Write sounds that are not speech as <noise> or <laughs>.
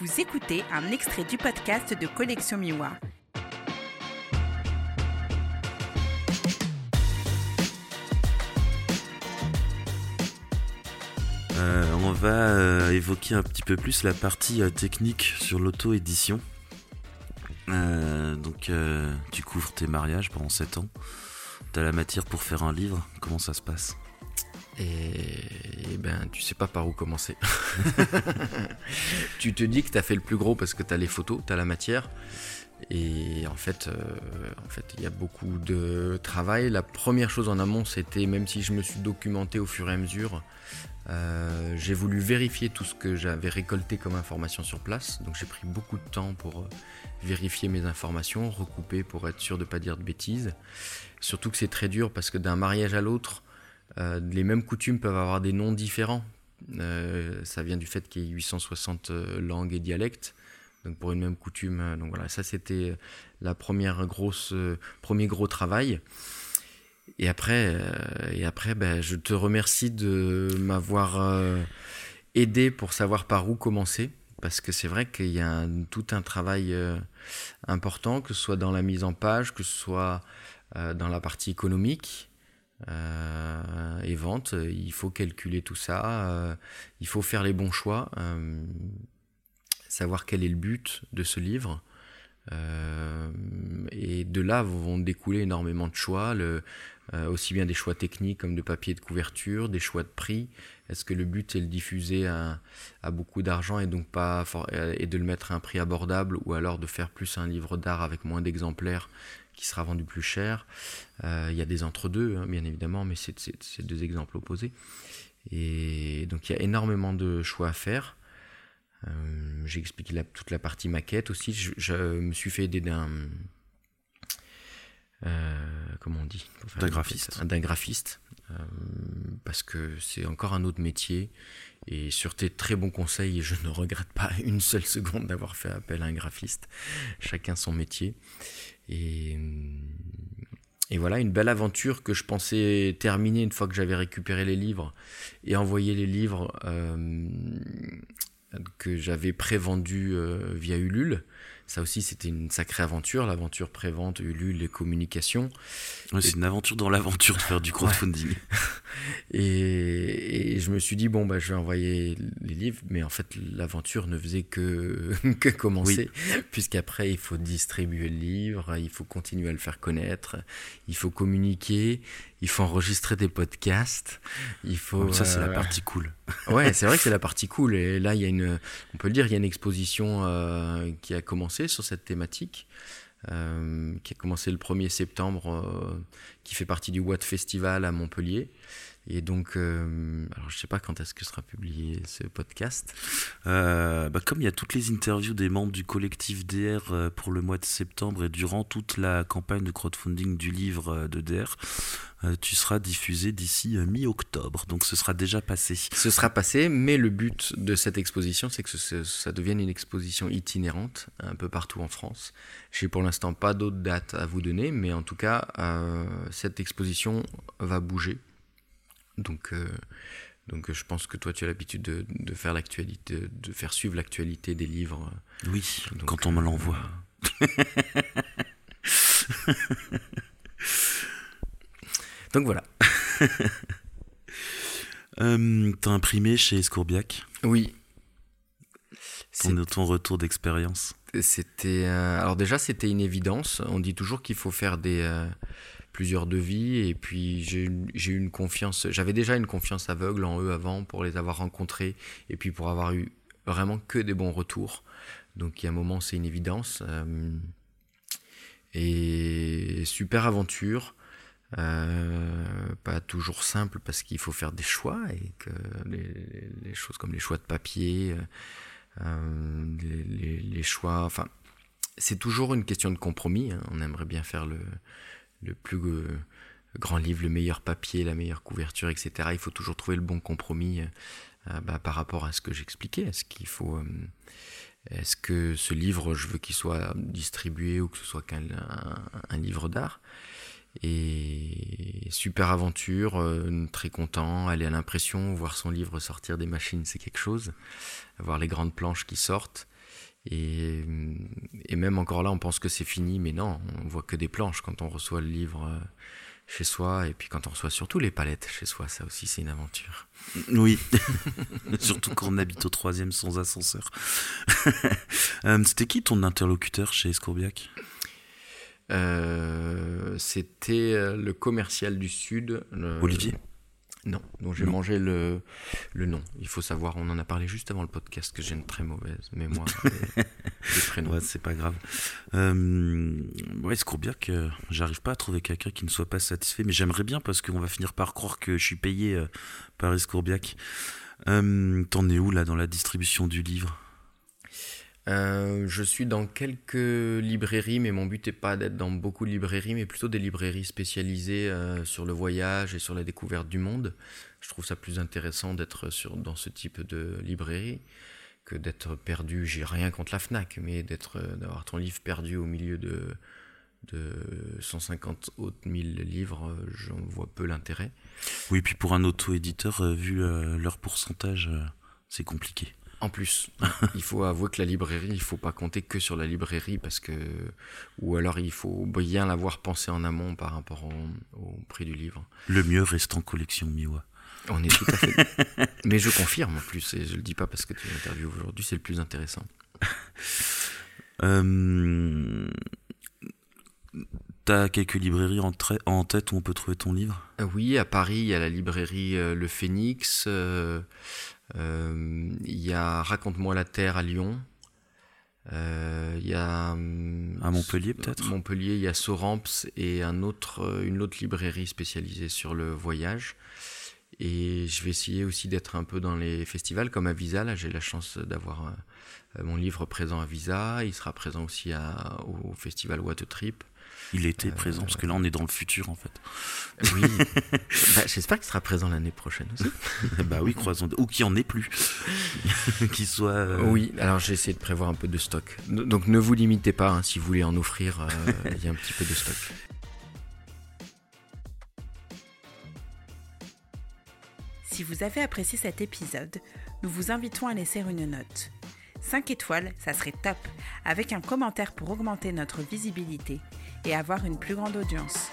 Vous écoutez un extrait du podcast de Collection Miwa. Euh, on va euh, évoquer un petit peu plus la partie euh, technique sur l'auto-édition. donc, tu couvres tes mariages pendant 7 ans. Tu as la matière pour faire un livre. Comment ça se passe? Et, ben, tu sais pas par où commencer. <laughs> tu te dis que tu as fait le plus gros parce que tu as les photos, tu as la matière. Et en fait, en fait, il y a beaucoup de travail. La première chose en amont, c'était, même si je me suis documenté au fur et à mesure, euh, j'ai voulu vérifier tout ce que j'avais récolté comme information sur place, donc j'ai pris beaucoup de temps pour euh, vérifier mes informations, recouper pour être sûr de ne pas dire de bêtises. Surtout que c'est très dur parce que d'un mariage à l'autre, euh, les mêmes coutumes peuvent avoir des noms différents. ça vient du fait qu'il y ait 860 langues et dialectes. Donc pour une même coutume, donc voilà, ça c'était la première grosse, premier gros travail. Et après, euh, et après ben, je te remercie de m'avoir euh, aidé pour savoir par où commencer. Parce que c'est vrai qu'il y a tout un travail euh, important, que ce soit dans la mise en page, que ce soit dans la partie économique et vente. Il faut calculer tout ça, il faut faire les bons choix, savoir quel est le but de ce livre. Et de là vont découler énormément de choix. Euh, aussi bien des choix techniques comme de papier de couverture, des choix de prix. Est-ce que le but est de le diffuser à, beaucoup d'argent et donc pas et de le mettre à un prix abordable ou alors de faire plus un livre d'art avec moins d'exemplaires qui sera vendu plus cher? Euh, Il y a des entre-deux, hein, bien évidemment, mais c'est deux exemples opposés. Et donc il y a énormément de choix à faire. Euh, j'ai expliqué toute la partie maquette aussi. Je, je me suis fait aider d'un euh, comment on dit? D'un graphiste. D'un graphiste, euh, parce que c'est encore un autre métier. Et sur tes très bons conseils, je ne regrette pas <laughs> une seule seconde d'avoir fait appel à un graphiste. Chacun son métier. Et, et voilà, une belle aventure que je pensais terminer une fois que j'avais récupéré les livres et envoyé les livres que j'avais prévendus via Ulule. Ça aussi, c'était une sacrée aventure, l'aventure prévente, Ulule, les communications. c'est une aventure dans l'aventure de faire du crowdfunding. <laughs> et, je me suis dit, bon, bah, je vais envoyer les livres, mais en fait, l'aventure ne faisait que, <laughs> que commencer, puisqu'après, il faut distribuer le livre, il faut continuer à le faire connaître, il faut communiquer, il faut enregistrer des podcasts, il faut... Ça, c'est la euh, partie cool. <laughs> ouais, c'est vrai que c'est la <laughs> partie cool. Et là, il y a une, on peut le dire, il y a une exposition euh, qui a commencé sur cette thématique, euh, qui a commencé le 1er septembre, qui fait partie du Watt Festival à Montpellier. Et donc, euh, alors je sais pas quand est-ce que sera publié ce podcast. Euh, bah, comme il y a toutes les interviews des membres du collectif DR euh, pour le mois de septembre et durant toute la campagne de crowdfunding du livre de DR, tu seras diffusé d'ici mi-octobre. Donc ce sera déjà passé. Ce sera passé, mais le but de cette exposition, c'est que ça devienne une exposition itinérante un peu partout en France. J'ai pour l'instant pas d'autres dates à vous donner, mais en tout cas, cette exposition va bouger donc, euh, donc je pense que toi, tu as l'habitude de, faire l'actualité, de faire suivre l'actualité des livres. Oui, quand on me l'envoie. <laughs> donc voilà. <laughs> euh, T'as imprimé chez Scourbiac Oui. Ton, ton retour d'expérience? C'était. Euh, alors, déjà, c'était une évidence. On dit toujours qu'il faut faire des. Euh, plusieurs devis et puis j'ai eu une confiance, j'avais déjà une confiance aveugle en eux avant pour les avoir rencontrés et puis pour avoir eu vraiment que des bons retours. Donc il y a un moment c'est une évidence. Euh, et super aventure, euh, pas toujours simple parce qu'il faut faire des choix et que les, choses comme les choix de papier, euh, les, choix, enfin c'est toujours une question de compromis. Hein. On aimerait bien faire le, le plus euh, grand livre, le meilleur papier, la meilleure couverture, etc. Il faut toujours trouver le bon compromis euh, euh, bah, par rapport à ce que j'expliquais. Est-ce qu'il faut, est-ce que ce livre, je veux qu'il soit distribué ou que ce soit qu'un un, livre d'art? Et super aventure, très content, aller à l'impression, voir son livre sortir des machines, c'est quelque chose. Voir les grandes planches qui sortent. Et, et, même encore là, on pense que c'est fini, mais non, on voit que des planches quand on reçoit le livre euh, chez soi, et puis quand on reçoit surtout les palettes chez soi, ça aussi c'est une aventure. Oui, <laughs> surtout quand on habite au troisième sans ascenseur. <laughs> Euh, c'était qui ton interlocuteur chez Escourbiac? Euh, C'était le commercial du Sud. Olivier non, donc j'ai mangé le, le nom. Il faut savoir, on en a parlé juste avant le podcast que j'ai une très mauvaise mémoire <laughs> des, prénoms. Ouais, c'est pas grave. Euh, ouais, j'arrive pas à trouver quelqu'un qui ne soit pas satisfait, mais j'aimerais bien parce qu'on va finir par croire que je suis payé euh, par Escourbiac. Euh, T'en es où là dans la distribution du livre? Euh, je suis dans quelques librairies, mais mon but n'est pas d'être dans beaucoup de librairies, mais plutôt des librairies spécialisées euh, sur le voyage et sur la découverte du monde. Je trouve ça plus intéressant d'être dans ce type de librairie que d'être perdu. J'ai rien contre la Fnac, mais euh, d'avoir ton livre perdu au milieu de, de 150 autres mille livres, j'en vois peu l'intérêt. Oui, puis pour un auto-éditeur, vu leur pourcentage, c'est compliqué. En plus, <laughs> il faut avouer que la librairie, il faut pas compter que sur la librairie parce que, ou alors il faut bien l'avoir pensé en amont par rapport au, prix du livre. Le mieux reste en collection Miwa. On est tout à fait. <laughs> Mais je confirme en plus, et je le dis pas parce que tu m'interviews aujourd'hui, c'est le plus intéressant. <laughs> euh... T'as quelques librairies en, en, tête où on peut trouver ton livre? Oui, à Paris, il y a la librairie euh, Le Phénix. Euh, euh, il y a Raconte-moi la Terre à Lyon. Euh, il y a hum, à Montpellier peut-être? Montpellier, il y a Soramps et un autre, euh, une autre librairie spécialisée sur le voyage. Et je vais essayer aussi d'être un peu dans les festivals comme à Visa. Là, j'ai la chance d'avoir mon livre présent à Visa. Il sera présent aussi à, au festival What a Trip. Il était présent, parce que là on est dans le futur en fait. Oui. <laughs> bah, J'espère qu'il sera présent l'année prochaine aussi. <laughs> bah oui, croisons. Ou qu'il n'y en ait plus. <laughs> qu'il soit. Euh, oui, alors j'ai essayé de prévoir un peu de stock. Donc ne vous limitez pas, hein, si vous voulez en offrir, euh, il y a un petit peu de stock. Si vous avez apprécié cet épisode, nous vous invitons à laisser une note. 5 étoiles, ça serait top, avec un commentaire pour augmenter notre visibilité et avoir une plus grande audience.